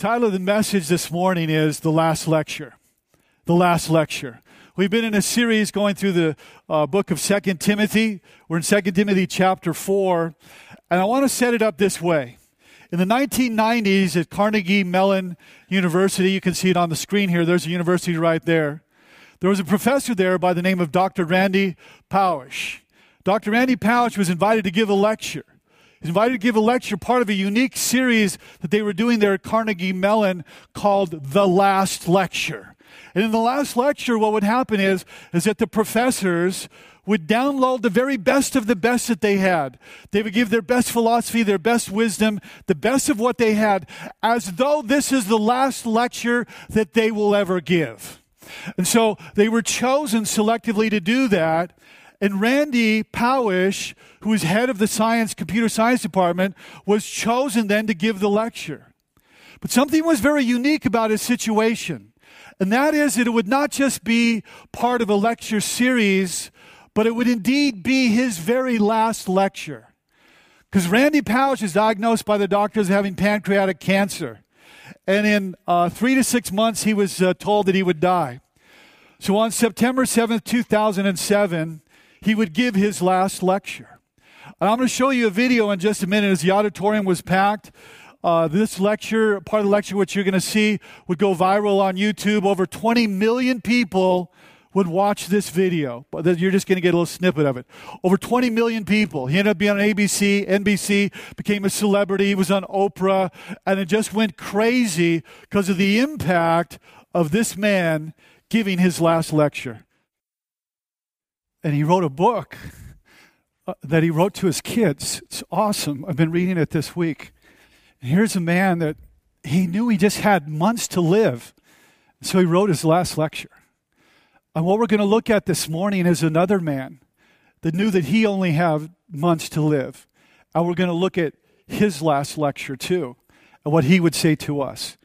title of the message this morning is The Last Lecture. The Last Lecture. We've been in a series going through the uh, book of Second Timothy. We're in Second Timothy chapter 4. And I want to set it up this way. In the 1990s at Carnegie Mellon University, you can see it on the screen here, there's a university right there. There was a professor there by the name of Dr. Randy Pausch. Dr. Randy Pausch was invited to give a lecture. Invited to give a lecture, part of a unique series that they were doing there at Carnegie Mellon called The Last Lecture. And in the last lecture, what would happen is, is that the professors would download the very best of the best that they had. They would give their best philosophy, their best wisdom, the best of what they had, as though this is the last lecture that they will ever give. And so they were chosen selectively to do that. And Randy Pausch, who was head of the science, computer science department, was chosen then to give the lecture. But something was very unique about his situation. And that is that it would not just be part of a lecture series, but it would indeed be his very last lecture. Because Randy Pausch is diagnosed by the doctors having pancreatic cancer. And in uh, three to six months, he was uh, told that he would die. So on September 7th, 2007, he would give his last lecture. And I'm going to show you a video in just a minute as the auditorium was packed. Uh, this lecture, part of the lecture, which you're going to see, would go viral on YouTube. Over 20 million people would watch this video. But you're just going to get a little snippet of it. Over 20 million people. He ended up being on ABC, NBC, became a celebrity. He was on Oprah, and it just went crazy because of the impact of this man giving his last lecture and he wrote a book uh, that he wrote to his kids. It's awesome. I've been reading it this week. And here's a man that he knew he just had months to live. So he wrote his last lecture. And what we're going to look at this morning is another man that knew that he only had months to live. And we're going to look at his last lecture too, and what he would say to us.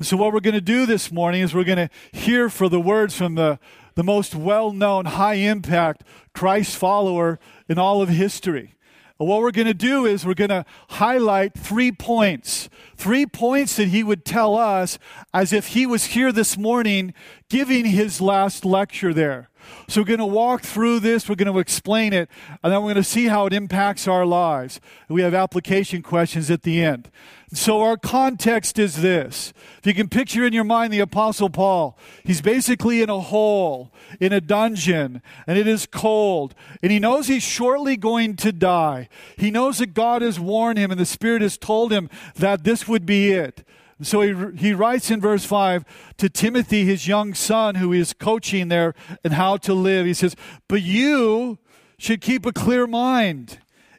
so, what we're going to do this morning is we're going to hear for the words from the the most well known, high impact Christ follower in all of history. And what we're going to do is we're going to highlight three points. Three points that he would tell us as if he was here this morning giving his last lecture there. So we're going to walk through this, we're going to explain it, and then we're going to see how it impacts our lives. We have application questions at the end. So our context is this. If you can picture in your mind the Apostle Paul, he's basically in a hole, in a dungeon, and it is cold. And he knows he's shortly going to die. He knows that God has warned him and the Spirit has told him that this would be it. So he, he writes in verse 5 to Timothy, his young son, who is coaching there and how to live. He says, But you should keep a clear mind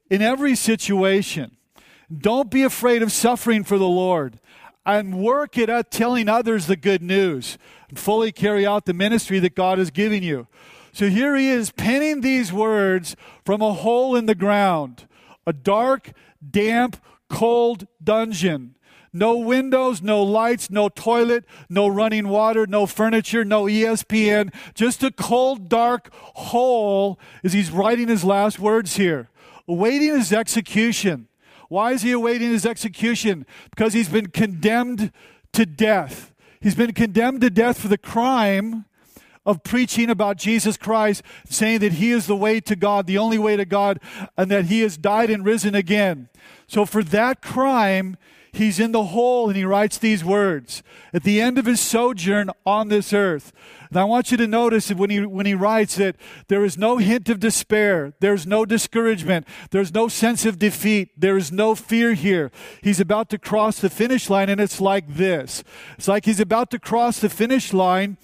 in every situation. Don't be afraid of suffering for the Lord and work it at telling others the good news and fully carry out the ministry that God is giving you. So here he is penning these words from a hole in the ground, a dark, damp, cold dungeon. No windows, no lights, no toilet, no running water, no furniture, no ESPN, just a cold, dark hole as he's writing his last words here, awaiting his execution. Why is he awaiting his execution? Because he's been condemned to death. He's been condemned to death for the crime of preaching about Jesus Christ, saying that He is the way to God, the only way to God, and that He has died and risen again. So, for that crime, he's in the hole and he writes these words at the end of his sojourn on this earth. And I want you to notice when he, when he writes that there is no hint of despair, there's no discouragement, there's no sense of defeat, there is no fear here. He's about to cross the finish line, and it's like this. It's like he's about to cross the finish line,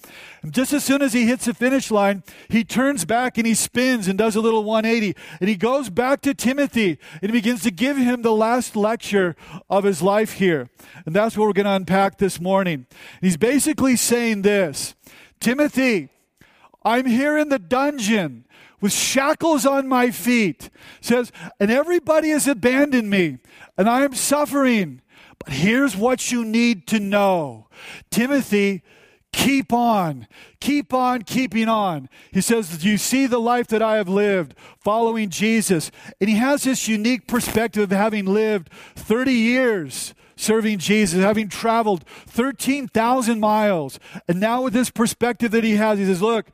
just as soon as he hits the finish line, he turns back and he spins and does a little 180. And he goes back to Timothy and he begins to give him the last lecture of his life here. And that's what we're going to unpack this morning. He's basically saying this Timothy, I'm here in the dungeon with shackles on my feet. Says, and everybody has abandoned me, and I am suffering. But here's what you need to know Timothy, keep on, keep on keeping on. He says, you see the life that I have lived following Jesus? And he has this unique perspective of having lived 30 years serving Jesus, having traveled 13,000 miles. And now, with this perspective that he has, he says, Look,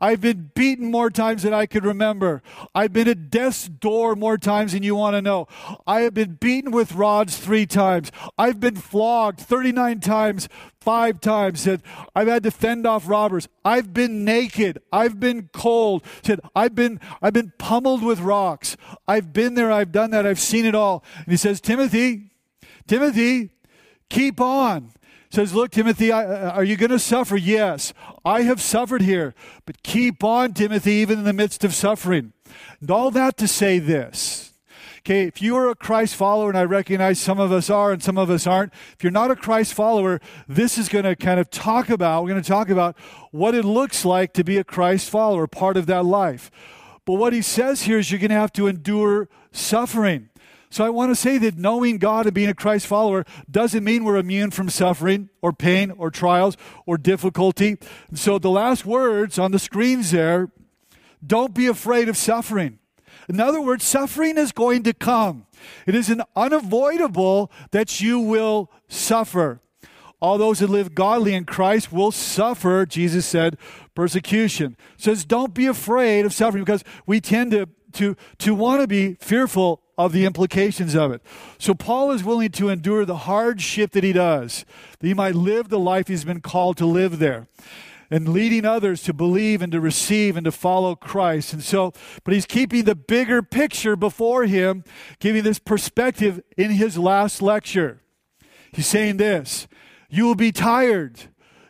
I've been beaten more times than I could remember. I've been at death's door more times than you want to know. I have been beaten with rods three times. I've been flogged 39 times, five times. Said, I've had to fend off robbers. I've been naked. I've been cold. Said, I've been, I've been pummeled with rocks. I've been there. I've done that. I've seen it all. And he says, Timothy, Timothy, keep on. Says, Look, Timothy, uh, are you going to suffer? Yes, I have suffered here, but keep on, Timothy, even in the midst of suffering. And all that to say this. Okay, if you are a Christ follower, and I recognize some of us are and some of us aren't, if you're not a Christ follower, this is going to kind of talk about, we're going to talk about what it looks like to be a Christ follower, part of that life. But what he says here is you're going to have to endure suffering. So I want to say that knowing God and being a Christ follower doesn't mean we're immune from suffering or pain or trials or difficulty. So the last words on the screens there don't be afraid of suffering. In other words, suffering is going to come. It is an unavoidable that you will suffer. All those that live godly in Christ will suffer, Jesus said, persecution. Says, don't be afraid of suffering because we tend to, to, to want to be fearful of the implications of it. So Paul is willing to endure the hardship that he does, that he might live the life he's been called to live there. And leading others to believe and to receive and to follow Christ. And so, but he's keeping the bigger picture before him, giving this perspective in his last lecture. He's saying this You will be tired,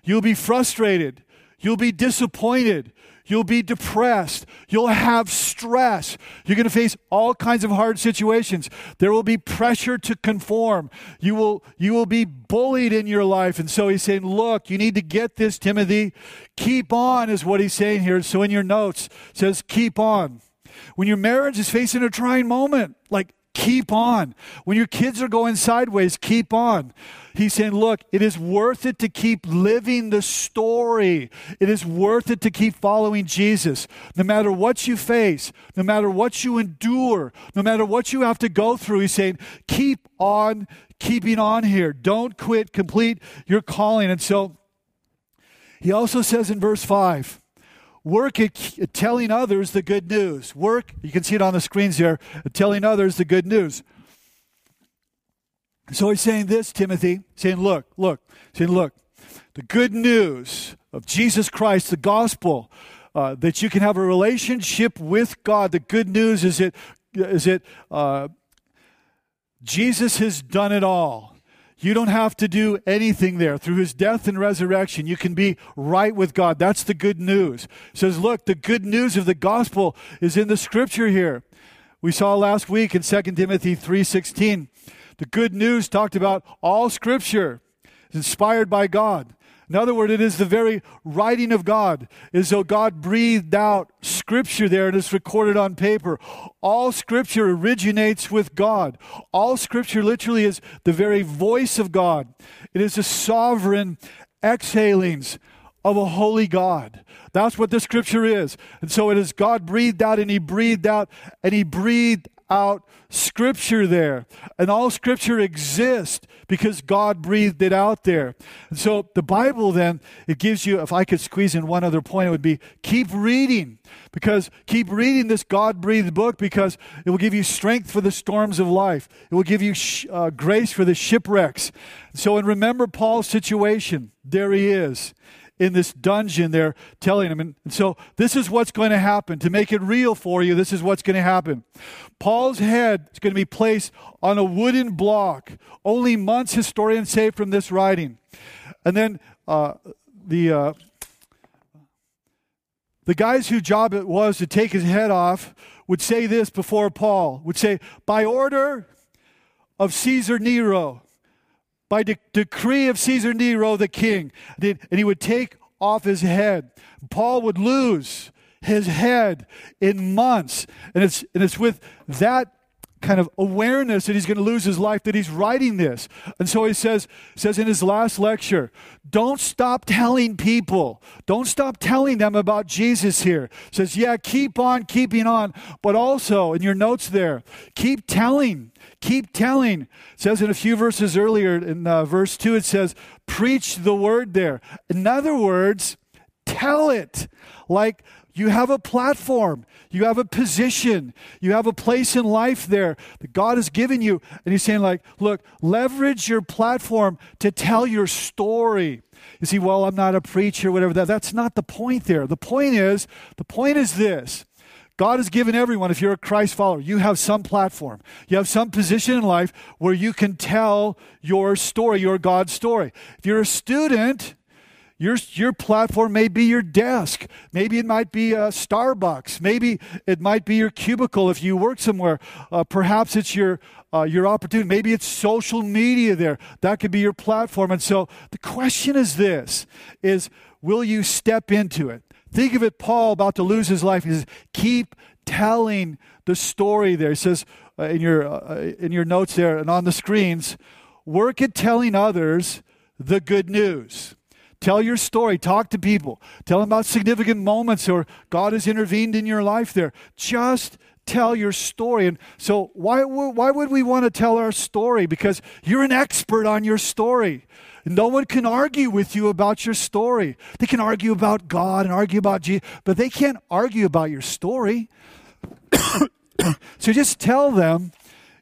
you'll be frustrated, you'll be disappointed, You'll be depressed. You'll have stress. You're going to face all kinds of hard situations. There will be pressure to conform. You will, you will be bullied in your life. And so he's saying, Look, you need to get this, Timothy. Keep on, is what he's saying here. So in your notes, says, Keep on. When your marriage is facing a trying moment, like keep on. When your kids are going sideways, keep on. He's saying, look, it is worth it to keep living the story. It is worth it to keep following Jesus. No matter what you face, no matter what you endure, no matter what you have to go through, he's saying, keep on keeping on here. Don't quit, complete your calling. And so he also says in verse 5, work at telling others the good news. Work, you can see it on the screens here, telling others the good news. So he's saying this, Timothy, saying, look, look, saying, look, the good news of Jesus Christ, the gospel, uh, that you can have a relationship with God. The good news is it, is it, uh, Jesus has done it all. You don't have to do anything there. Through his death and resurrection, you can be right with God. That's the good news. Says, look, the good news of the gospel is in the scripture here. We saw last week in 2 Timothy 3:16 the good news talked about all scripture is inspired by God. In other words, it is the very writing of God, as though God breathed out scripture there and it's recorded on paper. All scripture originates with God. All scripture literally is the very voice of God. It is the sovereign exhalings of a holy God. That's what the scripture is. And so it is God breathed out and he breathed out and he breathed out scripture there. And all scripture exists because God breathed it out there. And so the Bible then, it gives you, if I could squeeze in one other point, it would be keep reading. Because keep reading this God breathed book because it will give you strength for the storms of life. It will give you sh- uh, grace for the shipwrecks. So, and remember Paul's situation. There he is in this dungeon there telling him. And so this is what's going to happen. To make it real for you, this is what's going to happen. Paul's head is going to be placed on a wooden block. Only months historians say from this writing. And then uh, the. Uh, the guys whose job it was to take his head off would say this before Paul, would say, by order of Caesar Nero, by de- decree of Caesar Nero, the king. And he would take off his head. Paul would lose his head in months. And it's, and it's with that kind of awareness that he's going to lose his life that he's writing this. And so he says, says in his last lecture, don't stop telling people. Don't stop telling them about Jesus here. Says, yeah, keep on keeping on, but also in your notes there, keep telling. Keep telling. It says in a few verses earlier, in uh, verse 2, it says, preach the word there. In other words, tell it. Like you have a platform, you have a position, you have a place in life there that God has given you. And He's saying, like, look, leverage your platform to tell your story. You see, well, I'm not a preacher, whatever that. That's not the point there. The point is, the point is this. God has given everyone, if you're a Christ follower, you have some platform. You have some position in life where you can tell your story, your God story. If you're a student, your, your platform may be your desk. Maybe it might be a Starbucks. Maybe it might be your cubicle if you work somewhere. Uh, perhaps it's your, uh, your opportunity. Maybe it's social media there. That could be your platform. And so the question is this, is will you step into it? Think of it, Paul about to lose his life. He says, keep telling the story there. He says uh, in, your, uh, in your notes there and on the screens, work at telling others the good news. Tell your story. Talk to people. Tell them about significant moments or God has intervened in your life there. Just tell your story. And so, why, why would we want to tell our story? Because you're an expert on your story. No one can argue with you about your story. They can argue about God and argue about Jesus, but they can't argue about your story. so just tell them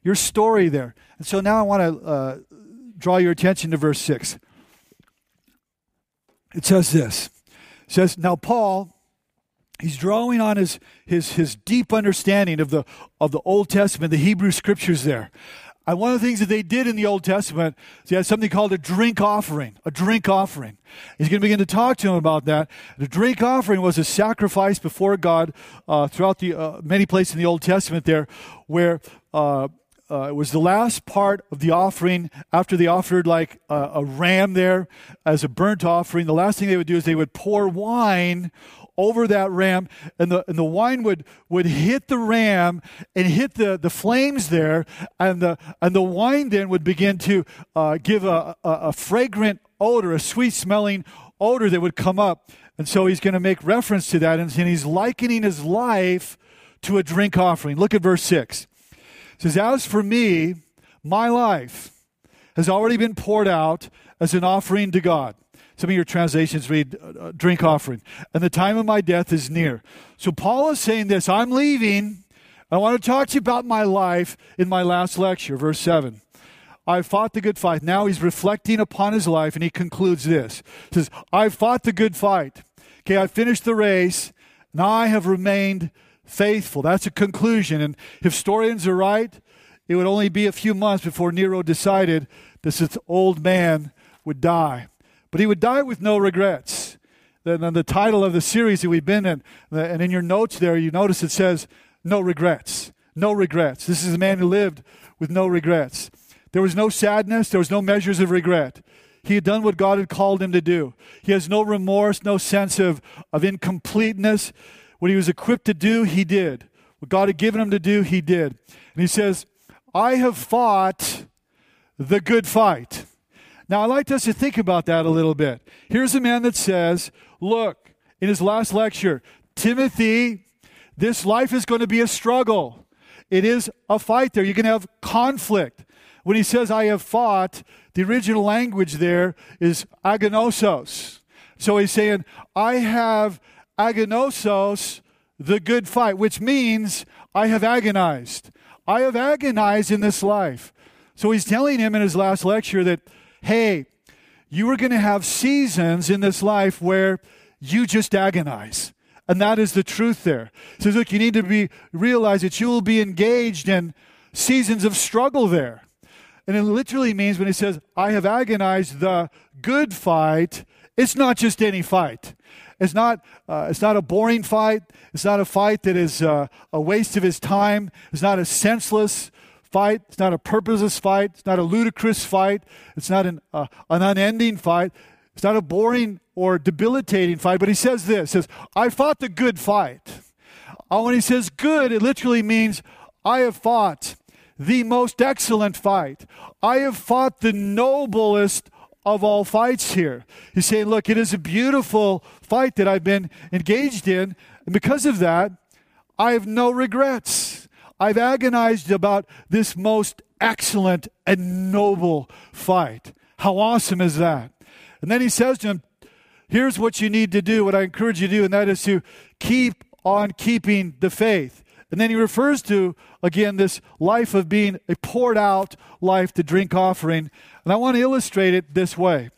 your story there. And so now I want to uh, draw your attention to verse 6 it says this. It says, Now Paul, he's drawing on his, his, his deep understanding of the, of the Old Testament, the Hebrew scriptures there. And one of the things that they did in the Old Testament is they had something called a drink offering. A drink offering. He's going to begin to talk to him about that. The drink offering was a sacrifice before God uh, throughout the uh, many places in the Old Testament there, where uh, uh, it was the last part of the offering. After they offered like a, a ram there as a burnt offering. The last thing they would do is they would pour wine over that ram and the, and the wine would, would hit the ram and hit the, the flames there and the, and the wine then would begin to uh, give a, a, a, fragrant odor a sweet smelling odor that would come up. And so he's going to make reference to that and, and he's likening his life to a drink offering. Look at verse 6 says, As for me, my life has already been poured out as an offering to God. Some of your translations read uh, uh, drink offering. And the time of my death is near. So Paul is saying this I'm leaving. I want to talk to you about my life in my last lecture, verse 7. I fought the good fight. Now he's reflecting upon his life and he concludes this. He says, I fought the good fight. Okay, I finished the race. Now I have remained faithful. That's a conclusion. And historians are right, it would only be a few months before Nero decided this old man would die. But he would die with no regrets. Then the title of the series that we've been in, and in your notes there, you notice it says, No regrets. No regrets. This is a man who lived with no regrets. There was no sadness, there was no measures of regret. He had done what God had called him to do. He has no remorse, no sense of, of incompleteness. What he was equipped to do, he did. What God had given him to do, he did. And he says, I have fought the good fight. Now, I'd like us to think about that a little bit. Here's a man that says, Look, in his last lecture, Timothy, this life is going to be a struggle. It is a fight there. You're going to have conflict. When he says, I have fought, the original language there is agonosos. So he's saying, I have agonosos, the good fight, which means I have agonized. I have agonized in this life. So he's telling him in his last lecture that, hey, you are going to have seasons in this life where you just agonize. And that is the truth there. He says, look, you need to be realize that you will be engaged in seasons of struggle there. And it literally means when he says, I have agonized the good fight, it's not just any fight. It's not, uh, it's not a boring fight. It's not a fight that is uh, a waste of his time. It's not a senseless fight. It's not a purposeless fight. It's not a ludicrous fight. It's not an, uh, an unending fight. It's not a boring or debilitating fight. But he says this, says, I fought the good fight. Uh, when he says good, it literally means I have fought the most excellent fight. I have fought the noblest of all fights here. He's saying, Look, it is a beautiful fight that I've been engaged in. And because of that, I have no regrets. I've agonized about this most excellent and noble fight. How awesome is that? And then he says to him, Here's what you need to do, what I encourage you to do, and that is to keep on keeping the faith. And then he refers to, again, this life of being a poured out life, the drink offering. And I want to illustrate it this way.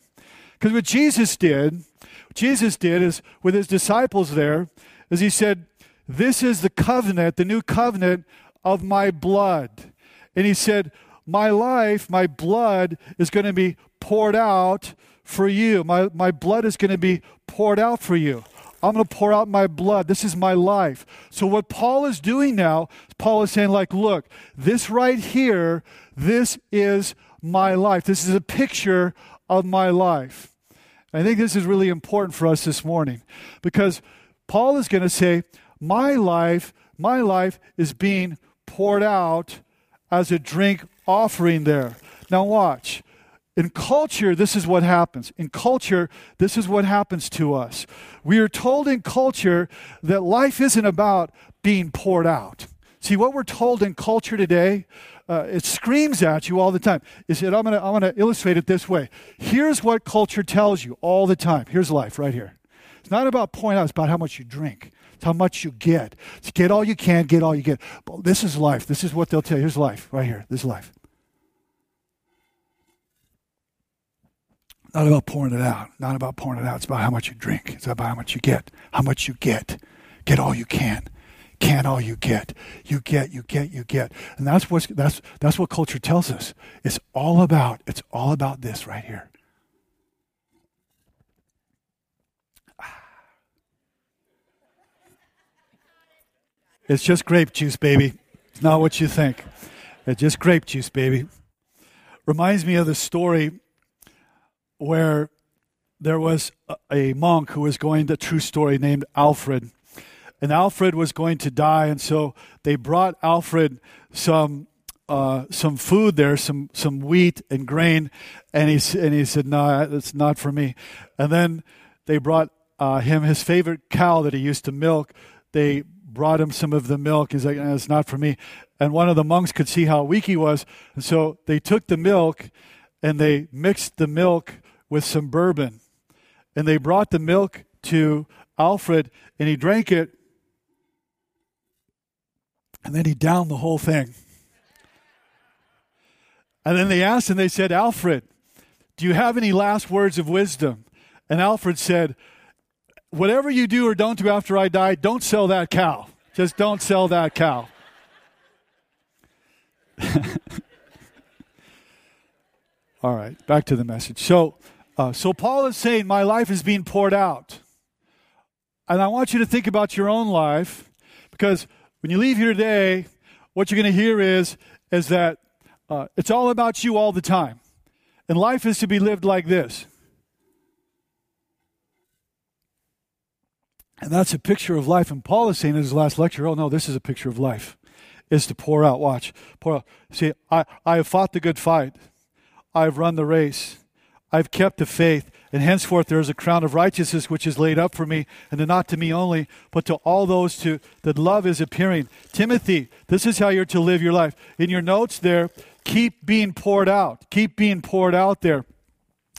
Because what Jesus did, what Jesus did is with his disciples there, is he said, This is the covenant, the new covenant of my blood. And he said, My life, my blood is going to be poured out for you. My, my blood is going to be poured out for you. I'm going to pour out my blood. This is my life. So, what Paul is doing now, Paul is saying, like, look, this right here, this is my life. This is a picture of my life. I think this is really important for us this morning because Paul is going to say, My life, my life is being poured out as a drink offering there. Now, watch. In culture, this is what happens. In culture, this is what happens to us. We are told in culture that life isn't about being poured out. See, what we're told in culture today uh, it screams at you all the time. Is said, I'm going to I'm going to illustrate it this way. Here's what culture tells you all the time. Here's life right here. It's not about point out, it's about how much you drink. It's how much you get. It's get all you can, get all you get. But this is life. This is what they'll tell you. Here's life right here. This is life. Not about pouring it out. Not about pouring it out. It's about how much you drink. It's about how much you get. How much you get. Get all you can can all you get. You get, you get, you get. And that's what that's that's what culture tells us. It's all about, it's all about this right here. Ah. It's just grape juice, baby. It's not what you think. It's just grape juice, baby. Reminds me of the story where there was a, monk who was going to true story named Alfred and Alfred was going to die, and so they brought Alfred some uh, some food there, some some wheat and grain, and he and he said, "No, that's not for me." And then they brought uh, him his favorite cow that he used to milk. They brought him some of the milk. He's like, "It's not for me." And one of the monks could see how weak he was, and so they took the milk and they mixed the milk with some bourbon, and they brought the milk to Alfred, and he drank it and then he downed the whole thing. And then they asked and they said, Alfred, do you have any last words of wisdom? And Alfred said, Whatever you do or don't do after I die, don't sell that cow. Just don't sell that cow. All right, back to the message. So, uh, so Paul is saying, My life is being poured out. And I want you to think about your own life because when you leave here today, what you're going to hear is, is that uh, it's all about you all the time. And life is to be lived like this. And that's a picture of life. And Paul is saying in his last lecture, oh no, this is a picture of life. Is to pour out. Watch. Pour out. See, I, I have fought the good fight. I've run the race. I've kept the faith and henceforth there is a crown of righteousness which is laid up for me, and not to me only, but to all those to that love is appearing. Timothy, this is how you're to live your life. In your notes there, keep being poured out. Keep being poured out there.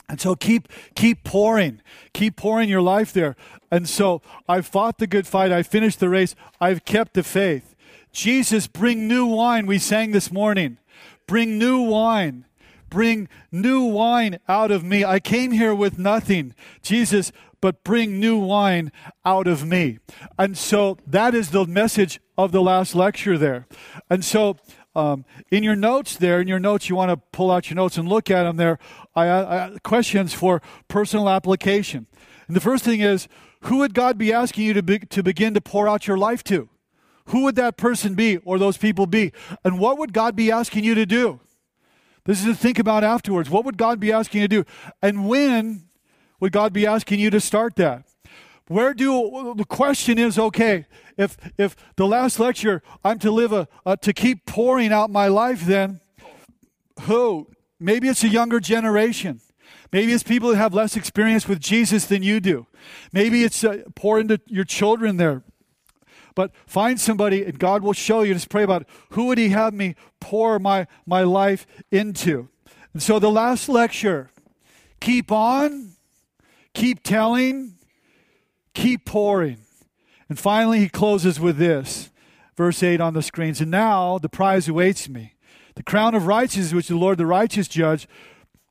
And so keep keep pouring. Keep pouring your life there. And so I've fought the good fight, I finished the race, I've kept the faith. Jesus, bring new wine, we sang this morning. Bring new wine. Bring new wine out of me. I came here with nothing, Jesus, but bring new wine out of me. And so that is the message of the last lecture there. And so um, in your notes there, in your notes, you want to pull out your notes and look at them there. I, I, questions for personal application. And the first thing is, who would God be asking you to, be, to begin to pour out your life to? Who would that person be or those people be? And what would God be asking you to do? This is to think about afterwards. What would God be asking you to do? And when would God be asking you to start that? where do the question is okay if if the last lecture i'm to live a, a to keep pouring out my life then who maybe it's a younger generation maybe it's people that have less experience with jesus than you do maybe it's uh, pour into your children there but find somebody and god will show you just pray about who would he have me pour my my life into and so the last lecture keep on keep telling keep pouring. And finally, he closes with this verse 8 on the screens. And now the prize awaits me the crown of righteousness, which the Lord, the righteous judge,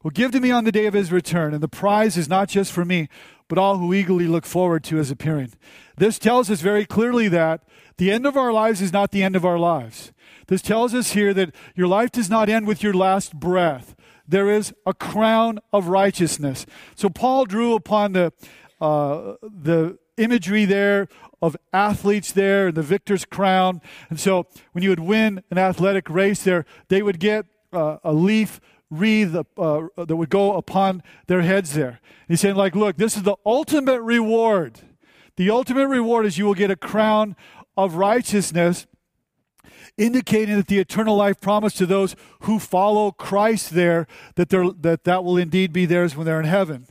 will give to me on the day of his return. And the prize is not just for me, but all who eagerly look forward to his appearing. This tells us very clearly that the end of our lives is not the end of our lives. This tells us here that your life does not end with your last breath. There is a crown of righteousness. So Paul drew upon the uh, the imagery there of athletes there and the victor's crown. And so when you would win an athletic race there, they would get uh, a leaf wreath uh, that would go upon their heads there. And he's saying, like, look, this is the ultimate reward. The ultimate reward is you will get a crown of righteousness, indicating that the eternal life promised to those who follow Christ there, that, that that will indeed be theirs when they're in heaven.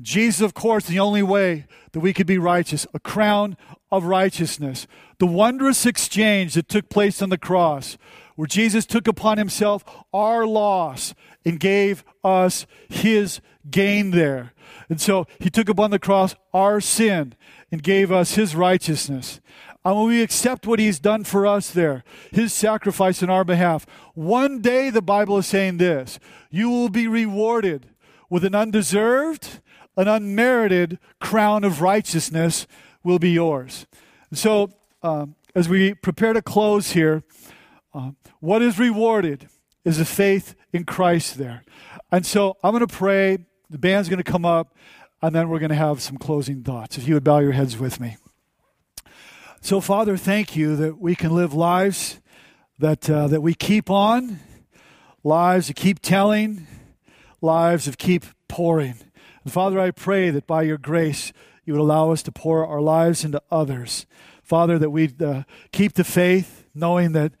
Jesus, of course, the only way that we could be righteous, a crown of righteousness. The wondrous exchange that took place on the cross, where Jesus took upon himself our loss and gave us his gain there. And so he took upon the cross our sin and gave us his righteousness. And when we accept what he's done for us there, his sacrifice in our behalf, one day the Bible is saying this you will be rewarded with an undeserved an unmerited crown of righteousness will be yours. so, um, as we prepare to close here, uh, what is rewarded is a faith in Christ there. And so, I'm going to pray. The band's going to come up, and then we're going to have some closing thoughts. If you would bow your heads with me. So, Father, thank you that we can live lives that, uh, that we keep on, lives that keep telling, lives that keep pouring. And Father, I pray that by your grace, you would allow us to pour our lives into others. Father, that we uh, keep the faith, knowing that,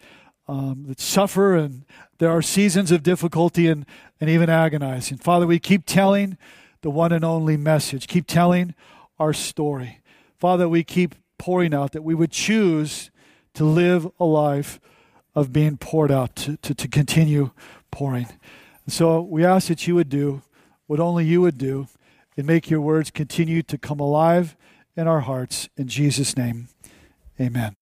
um, that suffer and there are seasons of difficulty and, and even agonizing. Father, we keep telling the one and only message, keep telling our story. Father, we keep pouring out that we would choose to live a life of being poured out, to, to, to continue pouring. And so we ask that you would do what only you would do and make your words continue to come alive in our hearts. In Jesus' name, amen.